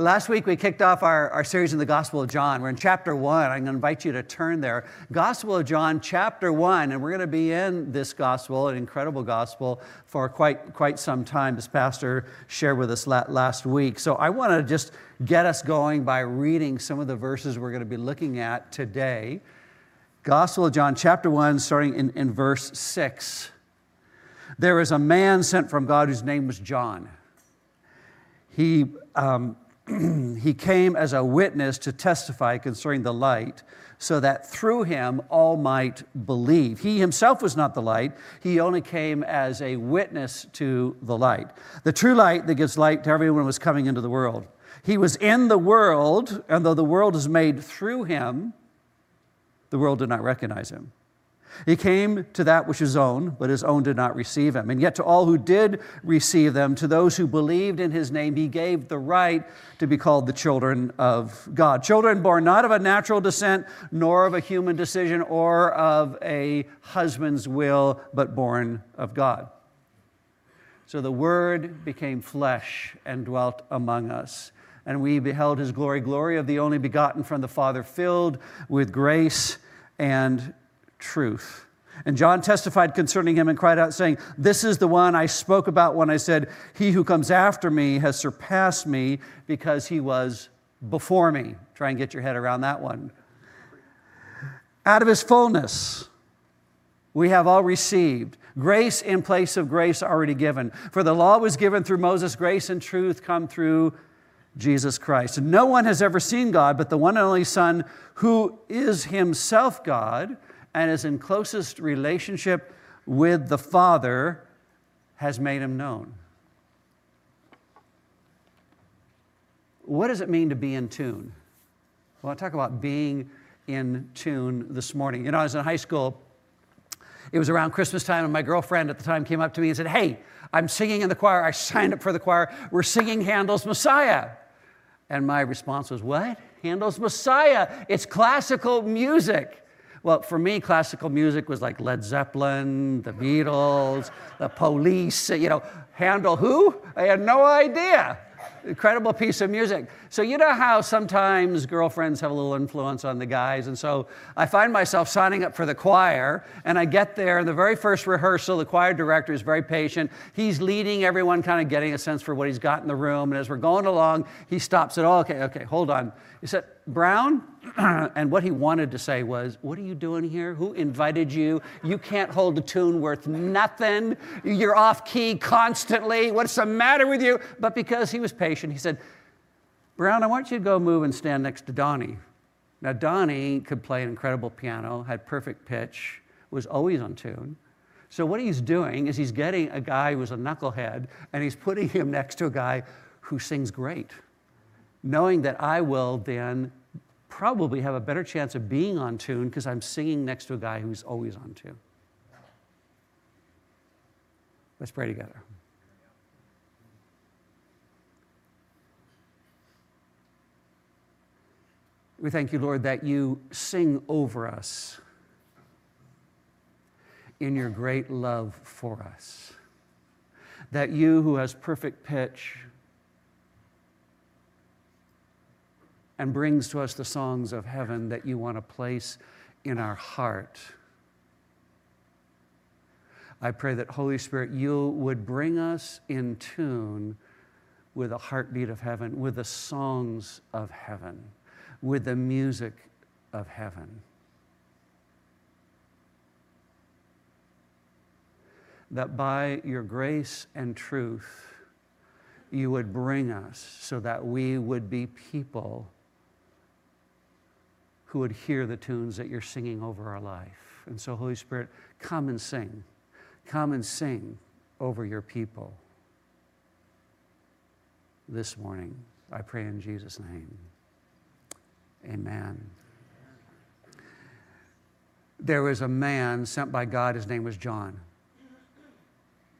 Last week we kicked off our, our series in the Gospel of John. We're in chapter one. I'm going to invite you to turn there. Gospel of John, chapter one. And we're going to be in this gospel, an incredible gospel, for quite, quite some time, as Pastor shared with us last week. So I want to just get us going by reading some of the verses we're going to be looking at today. Gospel of John, chapter one, starting in, in verse six. There is a man sent from God whose name was John. He um, he came as a witness to testify concerning the light, so that through him all might believe. He himself was not the light, he only came as a witness to the light. The true light that gives light to everyone was coming into the world. He was in the world, and though the world is made through him, the world did not recognize him. He came to that which is own, but his own did not receive him. And yet, to all who did receive them, to those who believed in his name, he gave the right to be called the children of God. Children born not of a natural descent, nor of a human decision, or of a husband's will, but born of God. So the Word became flesh and dwelt among us. And we beheld his glory, glory of the only begotten from the Father, filled with grace and truth. And John testified concerning him and cried out, saying, This is the one I spoke about when I said, He who comes after me has surpassed me because he was before me. Try and get your head around that one. Out of his fullness, we have all received grace in place of grace already given. For the law was given through Moses, grace and truth come through Jesus Christ. no one has ever seen God but the one and only Son, who is himself God and is in closest relationship with the Father, has made him known. What does it mean to be in tune? Well, I talk about being in tune this morning. You know, I was in high school. It was around Christmas time, and my girlfriend at the time came up to me and said, Hey, I'm singing in the choir. I signed up for the choir. We're singing Handel's Messiah. And my response was, What? Handel's Messiah. It's classical music. Well, for me, classical music was like Led Zeppelin, the Beatles, the police, you know, Handel who? I had no idea. Incredible piece of music. So, you know how sometimes girlfriends have a little influence on the guys? And so I find myself signing up for the choir, and I get there, and the very first rehearsal, the choir director is very patient. He's leading everyone, kind of getting a sense for what he's got in the room. And as we're going along, he stops it. Oh, okay, okay, hold on. He said, Brown? and what he wanted to say was, What are you doing here? Who invited you? You can't hold a tune worth nothing. You're off key constantly. What's the matter with you? But because he was patient, he said, Brown, I want you to go move and stand next to Donnie. Now, Donnie could play an incredible piano, had perfect pitch, was always on tune. So, what he's doing is he's getting a guy who's a knucklehead and he's putting him next to a guy who sings great, knowing that I will then probably have a better chance of being on tune because I'm singing next to a guy who's always on tune. Let's pray together. We thank you, Lord, that you sing over us in your great love for us. That you, who has perfect pitch and brings to us the songs of heaven that you want to place in our heart. I pray that, Holy Spirit, you would bring us in tune with the heartbeat of heaven, with the songs of heaven with the music of heaven. That by your grace and truth, you would bring us so that we would be people who would hear the tunes that you're singing over our life. And so, Holy Spirit, come and sing. Come and sing over your people this morning. I pray in Jesus' name. Amen. There was a man sent by God, his name was John.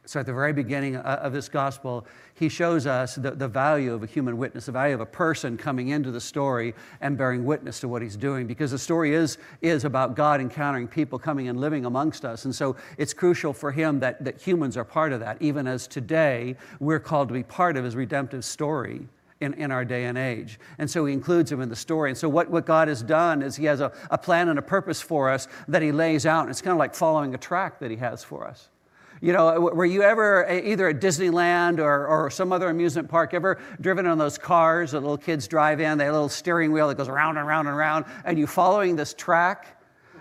So, at the very beginning uh, of this gospel, he shows us the, the value of a human witness, the value of a person coming into the story and bearing witness to what he's doing. Because the story is, is about God encountering people coming and living amongst us. And so, it's crucial for him that, that humans are part of that, even as today we're called to be part of his redemptive story in, in our day and age. And so he includes them in the story. And so what, what God has done is he has a, a plan and a purpose for us that he lays out. And it's kind of like following a track that he has for us. You know, were you ever either at Disneyland or, or some other amusement park ever driven on those cars that little kids drive in? They have a little steering wheel that goes around and around and around, and you following this track?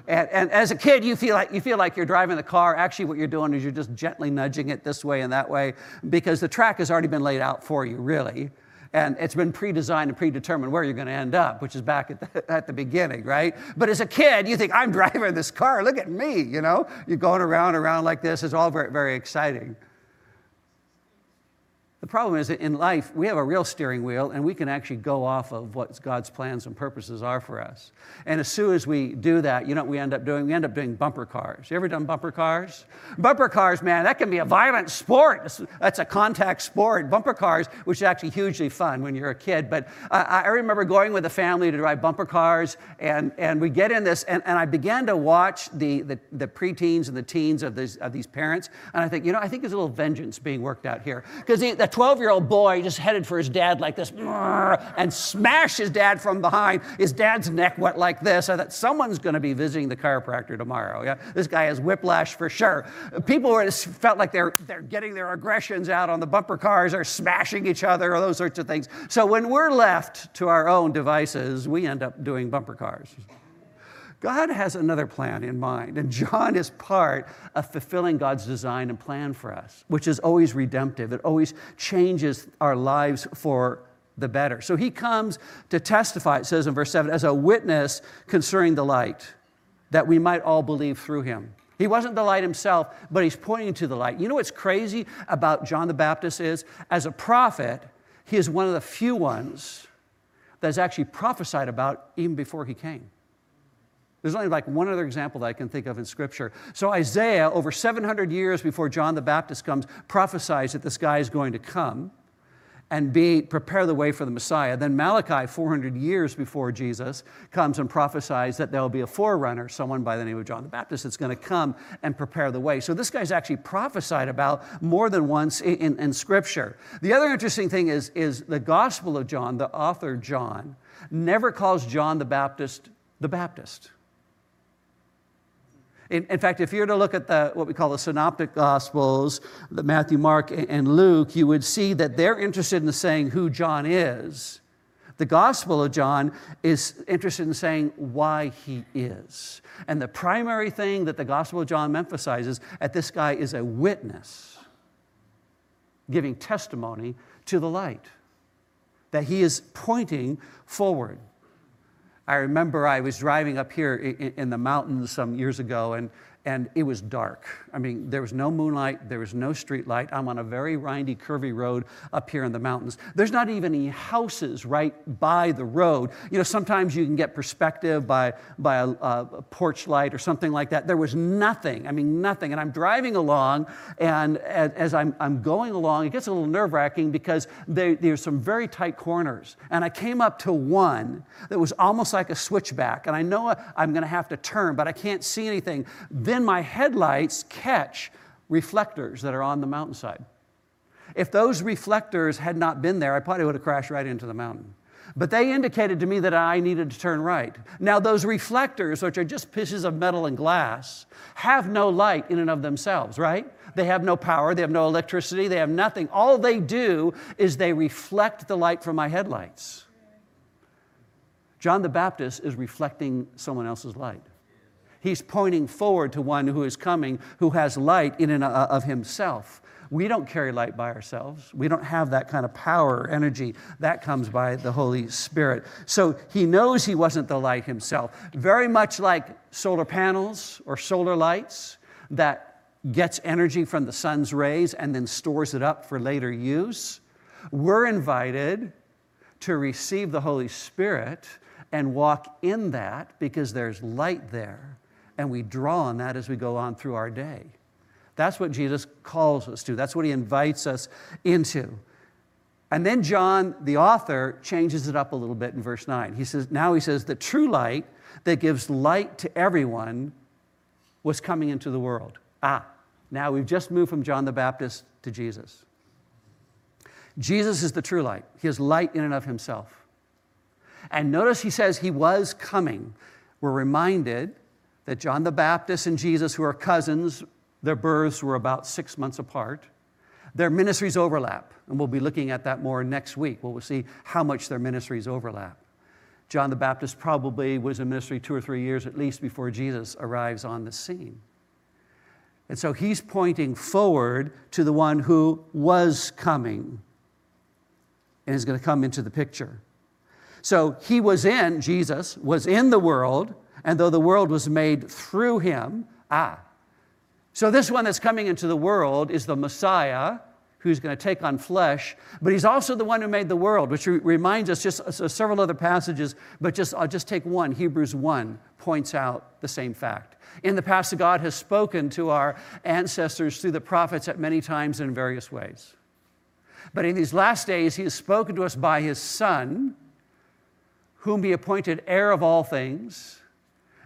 And, and, as a kid, you feel, like, you feel like you're driving the car. Actually, what you're doing is you're just gently nudging it this way and that way because the track has already been laid out for you, really. And it's been pre designed and predetermined where you're going to end up, which is back at the, at the beginning, right? But as a kid, you think, I'm driving this car. Look at me, you know? You're going around, around like this. It's all very, very exciting. The problem is that in life, we have a real steering wheel and we can actually go off of what God's plans and purposes are for us. And as soon as we do that, you know what we end up doing? We end up doing bumper cars. You ever done bumper cars? Bumper cars, man, that can be a violent sport. That's a contact sport. Bumper cars, which is actually hugely fun when you're a kid. But I, I remember going with a family to drive bumper cars, and, and we get in this, and, and I began to watch the, the, the preteens and the teens of these, of these parents, and I think, you know, I think there's a little vengeance being worked out here. Because the, 12 year old boy just headed for his dad like this and smashed his dad from behind. His dad's neck went like this. I thought, someone's going to be visiting the chiropractor tomorrow. Yeah? This guy has whiplash for sure. People were, felt like they're, they're getting their aggressions out on the bumper cars or smashing each other or those sorts of things. So when we're left to our own devices, we end up doing bumper cars. God has another plan in mind, and John is part of fulfilling God's design and plan for us, which is always redemptive. It always changes our lives for the better. So he comes to testify, it says in verse 7, as a witness concerning the light, that we might all believe through him. He wasn't the light himself, but he's pointing to the light. You know what's crazy about John the Baptist is, as a prophet, he is one of the few ones that's actually prophesied about even before he came. There's only like one other example that I can think of in Scripture. So, Isaiah, over 700 years before John the Baptist comes, prophesies that this guy is going to come and be prepare the way for the Messiah. Then Malachi, 400 years before Jesus, comes and prophesies that there will be a forerunner, someone by the name of John the Baptist, that's going to come and prepare the way. So this guy's actually prophesied about more than once in, in, in Scripture. The other interesting thing is, is the Gospel of John, the author John, never calls John the Baptist the Baptist. In, in, fact, if you were to look at the, what we call the synoptic gospels, the Matthew, Mark, and Luke, you would see that they're interested in saying who John is. The Gospel of John is interested in saying why he is. And the primary thing that the Gospel of John emphasizes that this guy is a witness, giving testimony to the light, that he is pointing forward. I remember I was driving up here in, in the mountains some years ago, and and it was dark. I mean, there was no moonlight, there was no street light. I'm on a very windy, curvy road up here in the mountains. There's not even any houses right by the road. You know, sometimes you can get perspective by, by a, a porch light or something like that. There was nothing, I mean, nothing. And I'm driving along, and as I'm, I'm going along, it gets a little nerve wracking because there, there's some very tight corners. And I came up to one that was almost like a switchback, and I know I'm going to have to turn, but I can't see anything then my headlights catch reflectors that are on the mountainside. If those reflectors had not been there, I probably would have crashed right into the mountain. But they indicated to me that I needed to turn right. Now, those reflectors, which are just pieces of metal and glass, have no light in and of themselves, right? They have no power, they have no electricity, they have nothing. All they do is they reflect the light from my headlights. John the Baptist is reflecting someone else's light. He's pointing forward to one who is coming, who has light in and uh, of himself. We don't carry light by ourselves. We don't have that kind of power or energy. That comes by the Holy Spirit. So he knows he wasn't the light himself. Very much like solar panels or solar lights that gets energy from the sun's rays and then stores it up for later use. We're invited to receive the Holy Spirit and walk in that because there's light there and we draw on that as we go on through our day. That's what Jesus calls us to, that's what he invites us into. And then John, the author, changes it up a little bit in verse 9. He says, Now he says, the true light that gives light to everyone was coming into the world. Ah, now we've just moved from John the Baptist to Jesus. Jesus is the true light. He is light in and of himself. And notice he says he was coming. We're reminded that John the Baptist and Jesus, who are cousins, their births were about six months apart. Their ministries overlap, and we'll be looking at that more next week. We'll see how much their ministries overlap. John the Baptist probably was in ministry two or three years at least before Jesus arrives on the scene. And so he's pointing forward to the one who was coming and is going to come into the picture. So he was in, Jesus was in the world, and though the world was made through him, ah. So this one that's coming into the world is the Messiah who's going to take on flesh, but he's also the one who made the world, which re- reminds us just uh, several other passages, but just I'll just take one. Hebrews 1 points out the same fact. In the past, God has spoken to our ancestors through the prophets at many times in various ways. But in these last days, he has spoken to us by his Son, whom he appointed heir of all things,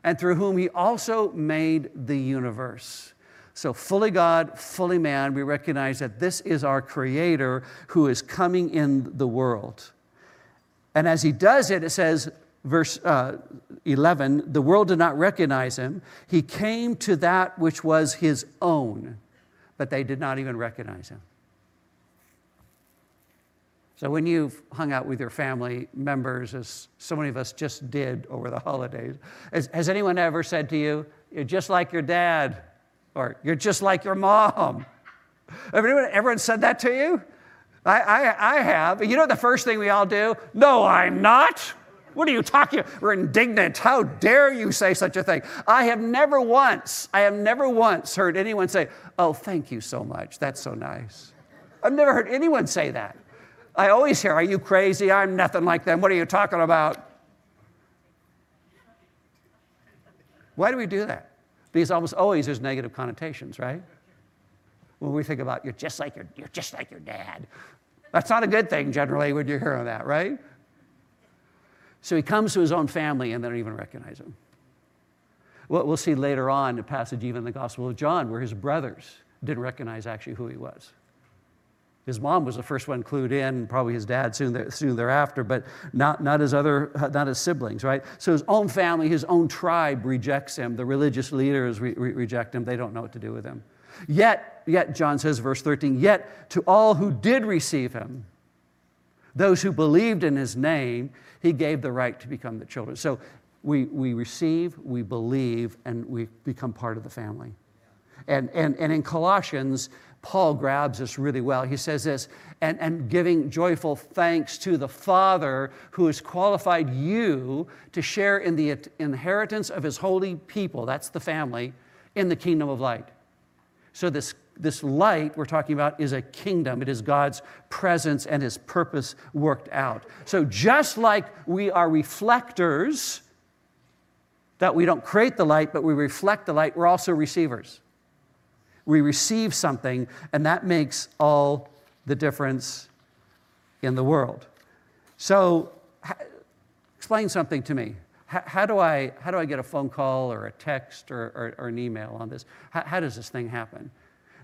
and through whom he also made the universe. So, fully God, fully man, we recognize that this is our Creator who is coming in the world. And as he does it, it says, verse uh, 11, the world did not recognize him. He came to that which was his own, but they did not even recognize him. So when you've hung out with your family members, as so many of us just did over the holidays, has, has anyone ever said to you, You're just like your dad, or You're just like your mom? Have anyone, everyone said that to you? I, I, I have. You know the first thing we all do? No, I'm not. What are you talking? We're indignant. How dare you say such a thing? I have never once, I have never once heard anyone say, Oh, thank you so much. That's so nice. I've never heard anyone say that. I always hear, Are you crazy? I'm nothing like them. What are you talking about? Why do we do that? Because almost always there's negative connotations, right? When we think about you're just like your, you're just like your dad. That's not a good thing generally when you're hearing that, right? So he comes to his own family and they don't even recognize him. What we'll see later on, a passage even in the Gospel of John, where his brothers didn't recognize actually who he was. His mom was the first one clued in, probably his dad soon, there, soon thereafter, but not, not his other, not his siblings, right? So his own family, his own tribe rejects him. The religious leaders re- re- reject him. They don't know what to do with him. Yet, yet, John says, verse 13, yet to all who did receive him, those who believed in his name, he gave the right to become the children. So we, we receive, we believe, and we become part of the family. And, and, and in Colossians, Paul grabs this really well. He says this, and, and giving joyful thanks to the Father who has qualified you to share in the inheritance of his holy people, that's the family, in the kingdom of light. So, this, this light we're talking about is a kingdom. It is God's presence and his purpose worked out. So, just like we are reflectors, that we don't create the light, but we reflect the light, we're also receivers. We receive something, and that makes all the difference in the world. So, explain something to me. how, do I, how do I get a phone call or a text or, or, or an email on this? How, how, does this thing happen?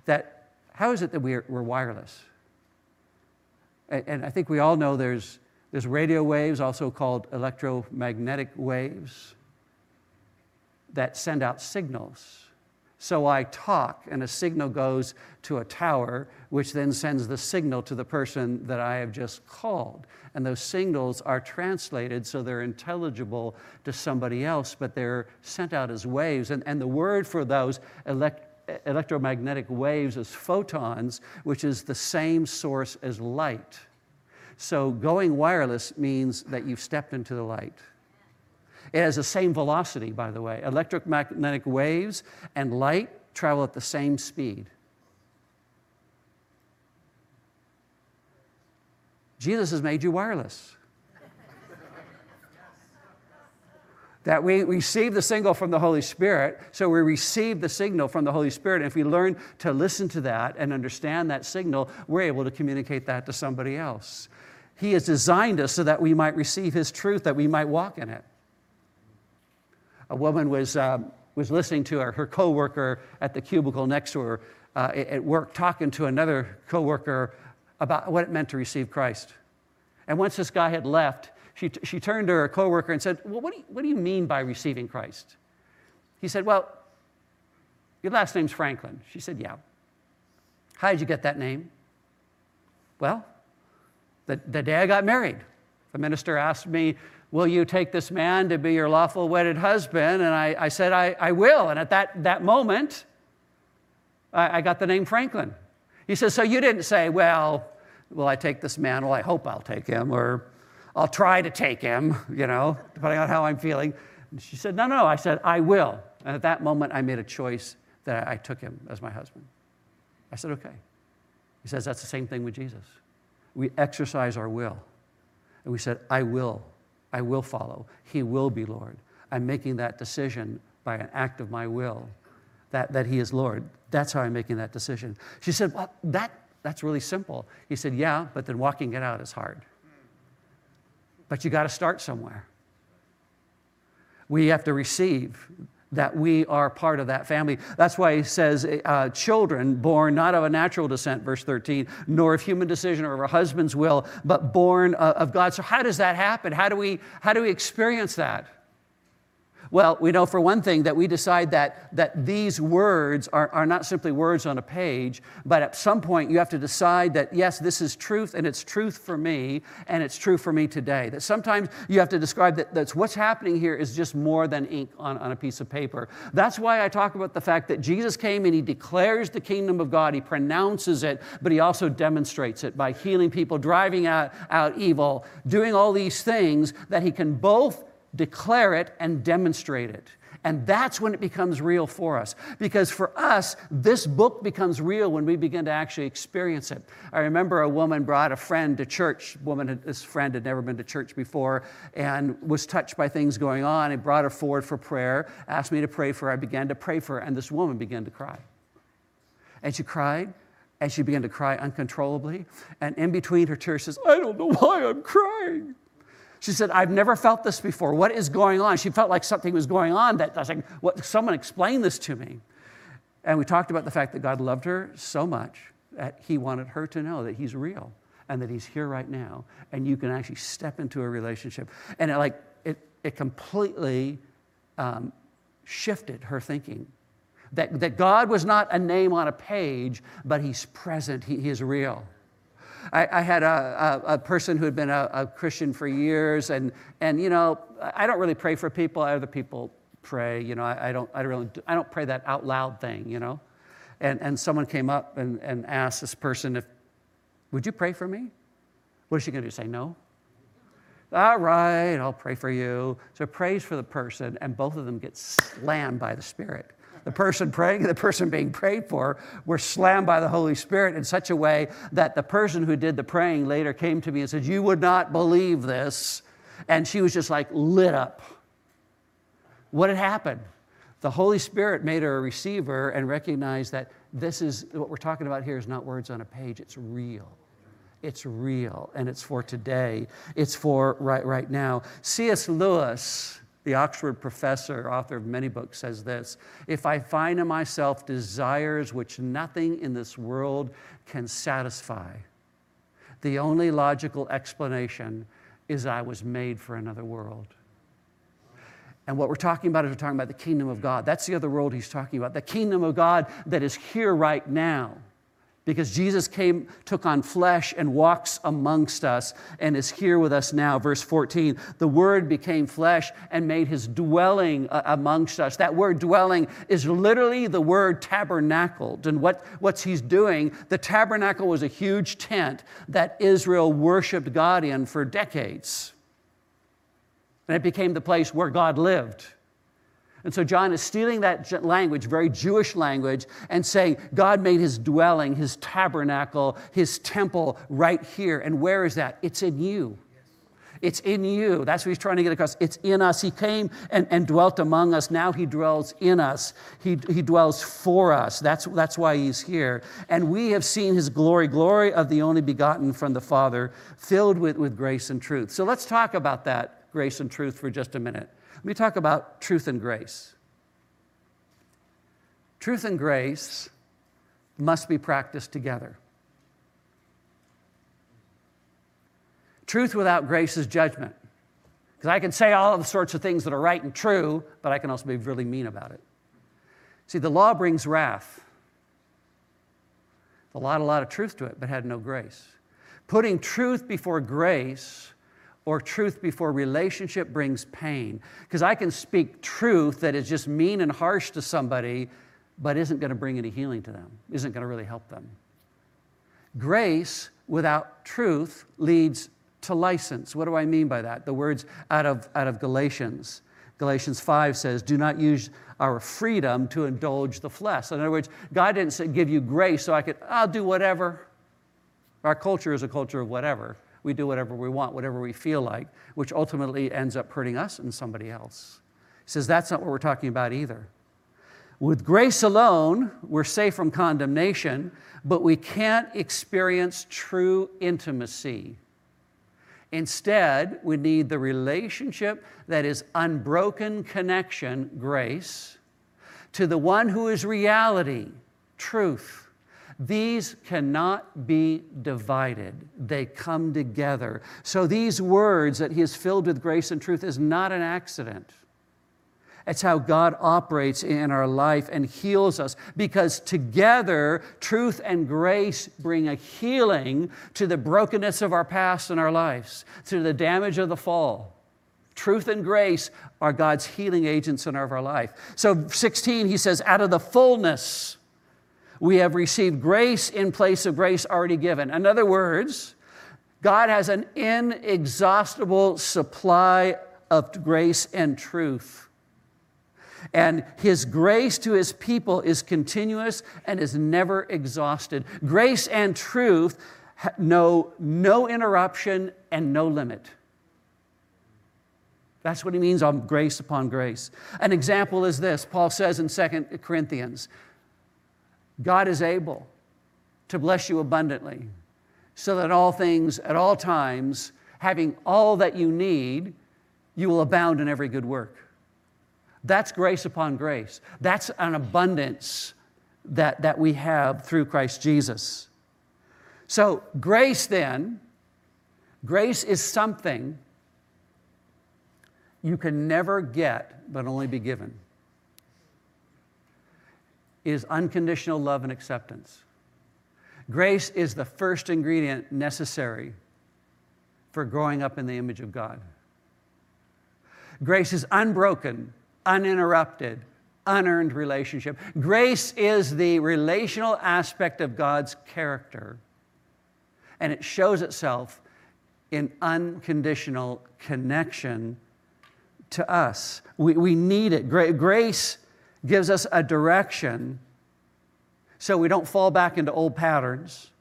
That, how is it that we're, we're wireless? And, and I think we all know there's, there's radio waves, also called electromagnetic waves, that send out signals. So I talk, and a signal goes to a tower, which then sends the signal to the person that I have just called. And those signals are translated so they're intelligible to somebody else, but they're sent out as waves. And, and the word for those elect, electromagnetic waves is photons, which is the same source as light. So going wireless means that you've stepped into the light. It has the same velocity, by the way. Electromagnetic waves and light travel at the same speed. Jesus has made you wireless. that we receive the signal from the Holy Spirit. So we receive the signal from the Holy Spirit. And if we learn to listen to that and understand that signal, we're able to communicate that to somebody else. He has designed us so that we might receive His truth, that we might walk in it a woman was, um, was listening to her, her coworker at the cubicle next to her uh, at work talking to another coworker about what it meant to receive Christ. And once this guy had left, she, she turned to her coworker and said, Well, what do, you, what do you mean by receiving Christ? He said, Well, your last name's Franklin. She said, Yeah. How did you get that name? Well, the, the day I got married, the minister asked me, Will you take this man to be your lawful wedded husband? And I, I said, I, I will. And at that, that moment, I, I got the name Franklin. He says, So you didn't say, Well, will I take this man? Well, I hope I'll take him, or I'll try to take him, you know, depending on how I'm feeling. And she said, No, no, no. I said, I will. And at that moment, I made a choice that I took him as my husband. I said, Okay. He says, That's the same thing with Jesus. We exercise our will. And we said, I will. I will follow. He will be Lord. I'm making that decision by an act of my will that, that He is Lord. That's how I'm making that decision. She said, Well, that, that's really simple. He said, Yeah, but then walking it out is hard. But you got to start somewhere. We have to receive that we are part of that family. That's why he says, uh, children born not of a natural descent, verse 13, nor of human decision or of a husband's will, but born uh, of God. So, how does that happen? How do we, how do we experience that? Well, we know for one thing that we decide that, that these words are, are not simply words on a page, but at some point you have to decide that, yes, this is truth and it's truth for me and it's true for me today. That sometimes you have to describe that that's what's happening here is just more than ink on, on a piece of paper. That's why I talk about the fact that Jesus came and he declares the kingdom of God, he pronounces it, but he also demonstrates it by healing people, driving out, out evil, doing all these things that he can both declare it, and demonstrate it. And that's when it becomes real for us. Because for us, this book becomes real when we begin to actually experience it. I remember a woman brought a friend to church. Woman, this friend had never been to church before and was touched by things going on and brought her forward for prayer, asked me to pray for her. I began to pray for her, and this woman began to cry. And she cried, and she began to cry uncontrollably. And in between her tears, says, I don't know why I'm crying. She said, I've never felt this before. What is going on? She felt like something was going on that I was like, what, someone explain this to me. And we talked about the fact that God loved her so much that he wanted her to know that he's real and that he's here right now. And you can actually step into a relationship. And it like it, it completely um, shifted her thinking. That, that God was not a name on a page, but he's present, he, he is real. I, I had a, a, a, person who had been a, a, Christian for years, and, and, you know, I don't really pray for people. Other people pray. You know, I, I don't, I, don't really, I don't pray that out loud thing, you know. And, and someone came up and, and asked this person if, would you pray for me? What is she going to do? Say no? All right, I'll pray for you. So prays for the person, and both of them get slammed by the Spirit the person praying and the person being prayed for were slammed by the Holy Spirit in such a way that the person who did the praying later came to me and said, You would not believe this. And she was just like lit up. What had happened? The Holy Spirit made her a receiver and recognized that this is what we're talking about here is not words on a page, it's real. It's real and it's for today. It's for right, right now. C.S. Lewis the Oxford professor, author of many books, says this If I find in myself desires which nothing in this world can satisfy, the only logical explanation is I was made for another world. And what we're talking about is we're talking about the kingdom of God. That's the other world he's talking about. The kingdom of God that is here right now because Jesus came, took on flesh, and walks amongst us and is here with us now. Verse 14 the Word became flesh and made his dwelling uh, amongst us. That word dwelling is literally the word tabernacled. And what, what's he's doing, the tabernacle was a huge tent that Israel worshiped God in for decades. And it became the place where God lived. And so John is stealing that language, very Jewish language, and saying God made his dwelling, his tabernacle, his temple right here. And where is that? It's in you. It's in you. That's what he's trying to get across. It's in us. He came and, and dwelt among us. Now he dwells in us. He, he dwells for us. That's, that's why he's here. And we have seen his glory, glory of the only begotten from the Father, filled with, with grace and truth. So let's talk about that grace and truth for just a minute. Let me talk about truth and grace. Truth and grace must be practiced together. Truth without grace is judgment. Because I can say all of the sorts of things that are right and true, but I can also be really mean about it. See, the law brings wrath. Law had a lot of truth to it, but had no grace. Putting truth before grace or truth before relationship brings pain. Because I can speak truth that is just mean and harsh to somebody, but isn't going to bring any healing to them, isn't going to really help them. Grace without truth leads to license. What do I mean by that? The words out of, out of Galatians. Galatians 5 says, Do not use our freedom to indulge the flesh. In other words, God didn't say, give you grace so I could, I'll do whatever. Our culture is a culture of whatever. We do whatever we want, whatever we feel like, which ultimately ends up hurting us and somebody else. He says that's not what we're talking about either. With grace alone, we're safe from condemnation, but we can't experience true intimacy. Instead, we need the relationship that is unbroken connection, grace, to the one who is reality, truth. These cannot be divided. They come together. So, these words that he is filled with grace and truth is not an accident. It's how God operates in our life and heals us because together, truth and grace bring a healing to the brokenness of our past and our lives, to the damage of the fall. Truth and grace are God's healing agents in our life. So, 16, he says, out of the fullness, we have received grace in place of grace already given. In other words, God has an inexhaustible supply of grace and truth. And his grace to his people is continuous and is never exhausted. Grace and truth know no interruption and no limit. That's what he means on grace upon grace. An example is this Paul says in 2 Corinthians God is able to bless you abundantly, so that all things at all times, having all that you need, you will abound in every good work. That's grace upon grace. That's an abundance that, that we have through Christ Jesus. So, grace then, grace is something you can never get but only be given. Is unconditional love and acceptance. Grace is the first ingredient necessary for growing up in the image of God. Grace is unbroken uninterrupted, unearned relationship. Grace is the relational aspect of God's character, and it shows itself in unconditional connection to us. We, we need it. Grace gives us a direction so we don't fall back into old patterns.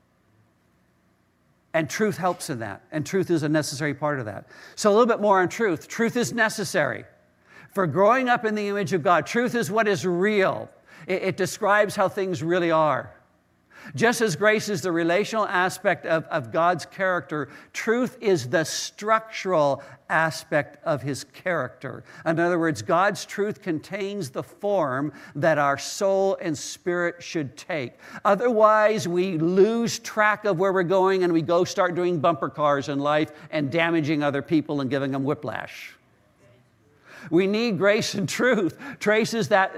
And truth helps in that. And truth is a necessary part of that. So, a little bit more on truth. Truth is necessary for growing up in the image of God. Truth is what is real, it, describes how things really are. Just as grace is the relational aspect of, of God's character, truth is the structural aspect of his character. In other words, God's truth contains the form that our soul and spirit should take. Otherwise, we lose track of where we're going and we go start doing bumper cars in life and damaging other people and giving them whiplash. We need grace and truth. Trace is that,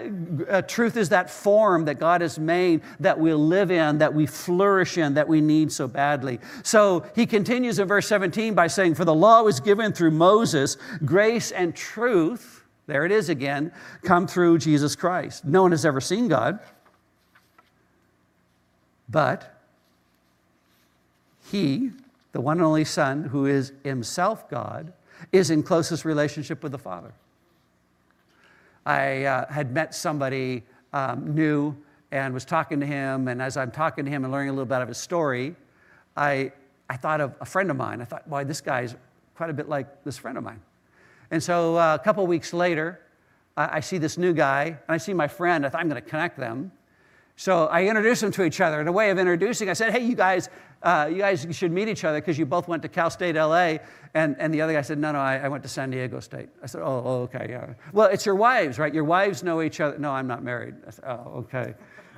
uh, truth is that form that God has made that we live in, that we flourish in, that we need so badly. So he continues in verse 17 by saying, For the law was given through Moses, grace and truth, there it is again, come through Jesus Christ. No one has ever seen God, but he, the one and only Son, who is himself God, is in closest relationship with the Father. I uh, had met somebody um, new and was talking to him. And as I'm talking to him and learning a little bit of his story, I, I thought of a friend of mine. I thought, boy, this guy's quite a bit like this friend of mine. And so uh, a couple weeks later, I, I, see this new guy and I see my friend. I thought I'm going to connect them. So I introduced them to each other. In a way of introducing, I said, hey, you guys, uh, you guys should meet each other because you both went to Cal State LA. And, and the other guy said, no, no, I, I went to San Diego State. I said, oh, okay, yeah. Well, it's your wives, right? Your wives know each other. No, I'm not married. I said, oh, okay.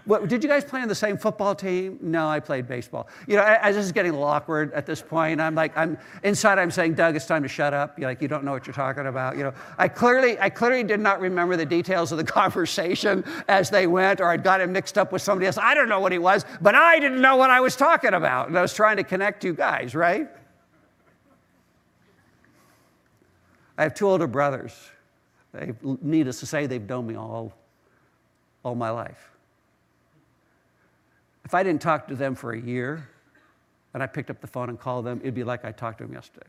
What, did you guys play on the same football team? No, I played baseball. You know, I, I just getting a little awkward at this point. I'm like, I'm inside. I'm saying, Doug, it's time to shut up. You're like, you don't know what you're talking about. You know, I clearly, I clearly did not remember the details of the conversation as they went, or I'd got him mixed up with somebody else. I don't know what he was, but I didn't know what I was talking about, and I was trying to connect you guys, right? I have two older brothers. They, needless to say, they've known me all, all my life. If I didn't talk to them for a year and I picked up the phone and called them, it'd be like I talked to them yesterday.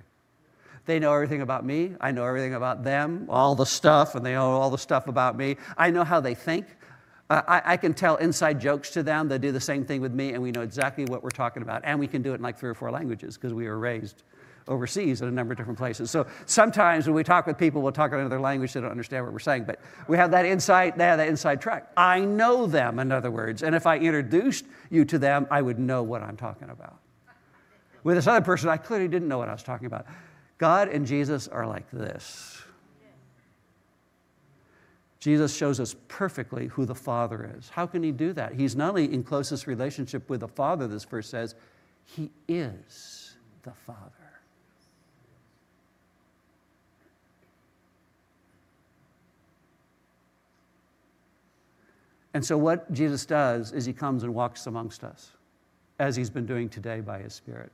They know everything about me. I know everything about them, all the stuff, and they know all the stuff about me. I know how they think. Uh, I, I, can tell inside jokes to them. They do the same thing with me, and we know exactly what we're talking about. And we can do it in like three or four languages because we were raised overseas in a number of different places. So sometimes when we talk with people, we'll talk in another language, they don't understand what we're saying. But we have that inside, they have that inside track. I know them, in other words. And if I introduced you to them, I would know what I'm talking about. With this other person, I clearly didn't know what I was talking about. God and Jesus are like this. Jesus shows us perfectly who the Father is. How can he do that? He's not only in closest relationship with the Father, this verse says, he is the Father. And so, what Jesus does is he comes and walks amongst us, as he's been doing today by his Spirit.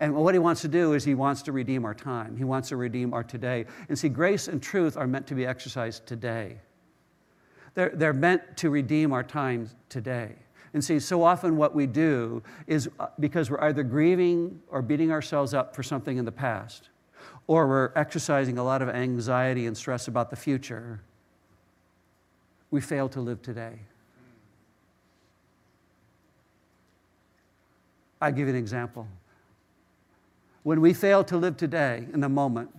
And what he wants to do is he wants to redeem our time. He wants to redeem our today. And see, grace and truth are meant to be exercised today. They're, they're meant to redeem our time today. And see, so often what we do is uh, because we're either grieving or beating ourselves up for something in the past, or we're exercising a lot of anxiety and stress about the future, we fail to live today. I'll give you an example. When we fail to live today in the moment,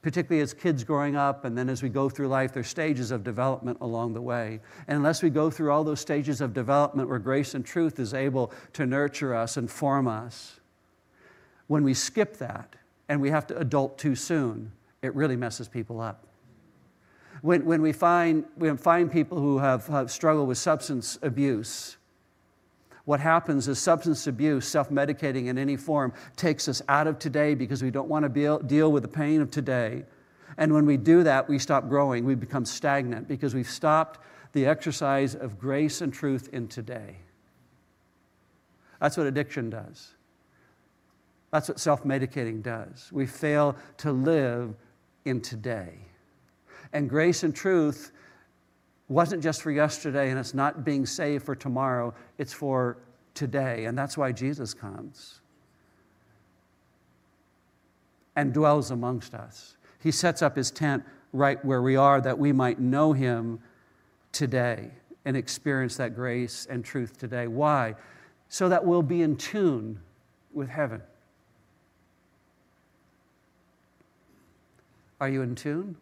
particularly as kids growing up, and then as we go through life, there's stages of development along the way. And unless we go through all those stages of development where grace and truth is able to nurture us and form us, when we skip that and we have to adult too soon, it really messes people up when, when we find, we find people who have, have struggled with substance abuse, what happens is substance abuse, self medicating in any form, takes us out of today because we don't want to be, deal with the pain of today. And when we do that, we stop growing. We become stagnant because we've stopped the exercise of grace and truth in today. That's what addiction does. That's what self medicating does. We fail to live in today. And grace and truth wasn't just for yesterday, and it's not being saved for tomorrow, it's for today. And that's why Jesus comes and dwells amongst us. He sets up his tent right where we are that we might know him today and experience that grace and truth today. Why? So that we'll be in tune with heaven. Are you in tune?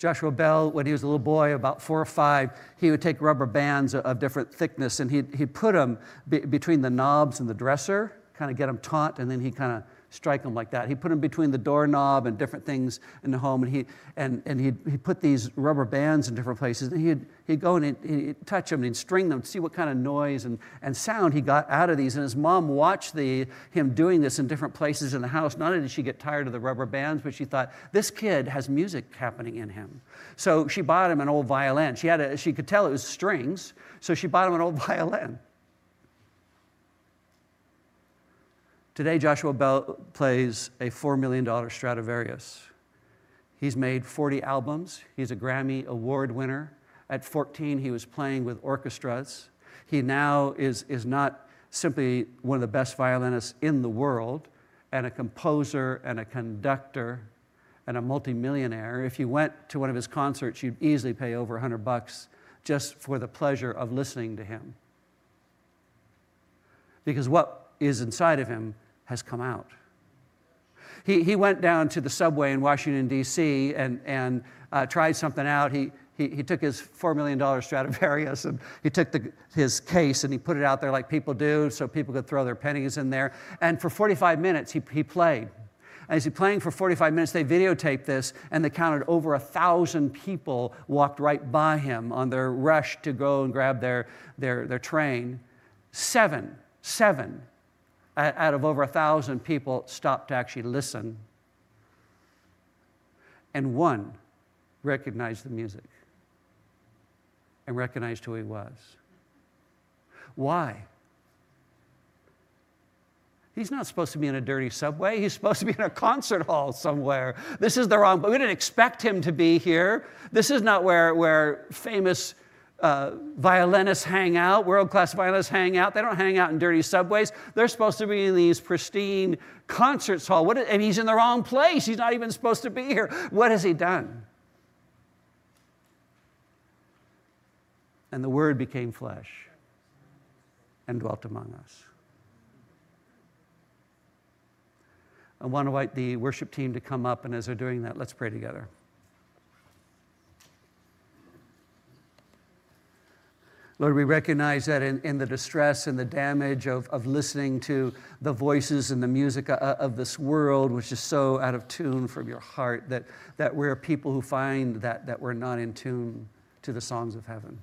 Joshua Bell, when he was a little boy, about four or five, he would take rubber bands of different thickness and he'd, he'd put them be, between the knobs and the dresser, kind of get them taut, and then he kind of strike them like that. He put them between the doorknob and different things in the home, and he and, and he'd, he put these rubber bands in different places, and he'd, he'd go and he'd, he'd touch them and he'd string them to see what kind of noise and, and sound he got out of these. And his mom watched the, him doing this in different places in the house. Not only did she get tired of the rubber bands, but she thought, this kid has music happening in him. So she bought him an old violin. She, had a, she could tell it was strings, so she bought him an old violin. Today, Joshua Bell plays a $4 million Stradivarius. He's made 40 albums. He's a Grammy Award winner. At 14, he was playing with orchestras. He now is, is not simply one of the best violinists in the world, and a composer and a conductor and a multimillionaire. If you went to one of his concerts, you'd easily pay over 100 bucks just for the pleasure of listening to him. Because what is inside of him has come out. He, he went down to the subway in Washington, D.C., and, and uh, tried something out. He, he, he took his $4 million Stradivarius and he took the, his case and he put it out there like people do so people could throw their pennies in there. And for 45 minutes, he, he played. As he playing for 45 minutes, they videotaped this and they counted over a thousand people walked right by him on their rush to go and grab their, their, their train. Seven, seven out of over a thousand people stopped to actually listen. And one recognized the music and recognized who he was. Why? He's not supposed to be in a dirty subway. He's supposed to be in a concert hall somewhere. This is the wrong, but we didn't expect him to be here. This is not where, where famous uh, violinists hang out, world class violinists hang out. They don't hang out in dirty subways. They're supposed to be in these pristine concerts hall. What, and he's in the wrong place. He's not even supposed to be here. What has he done? And the Word became flesh and dwelt among us. I want to invite the worship team to come up, and as they're doing that, let's pray together. Lord, we recognize that in, in the distress and the damage of, of listening to the voices and the music of, of this world, which is so out of tune from your heart, that, that we're people who find that, that we're not in tune to the songs of heaven.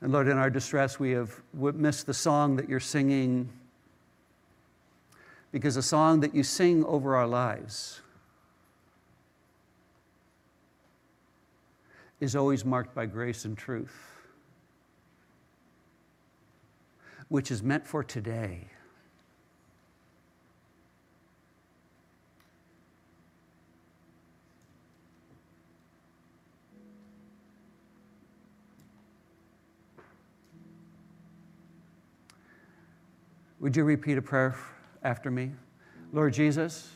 And Lord, in our distress, we have missed the song that you're singing because the song that you sing over our lives is always marked by grace and truth, which is meant for today. Would you repeat a prayer after me? Lord Jesus,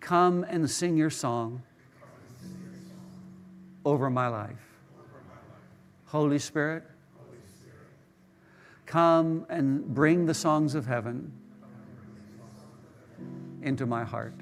come and sing your song over my life. Holy Spirit, come and bring the songs of heaven into my heart.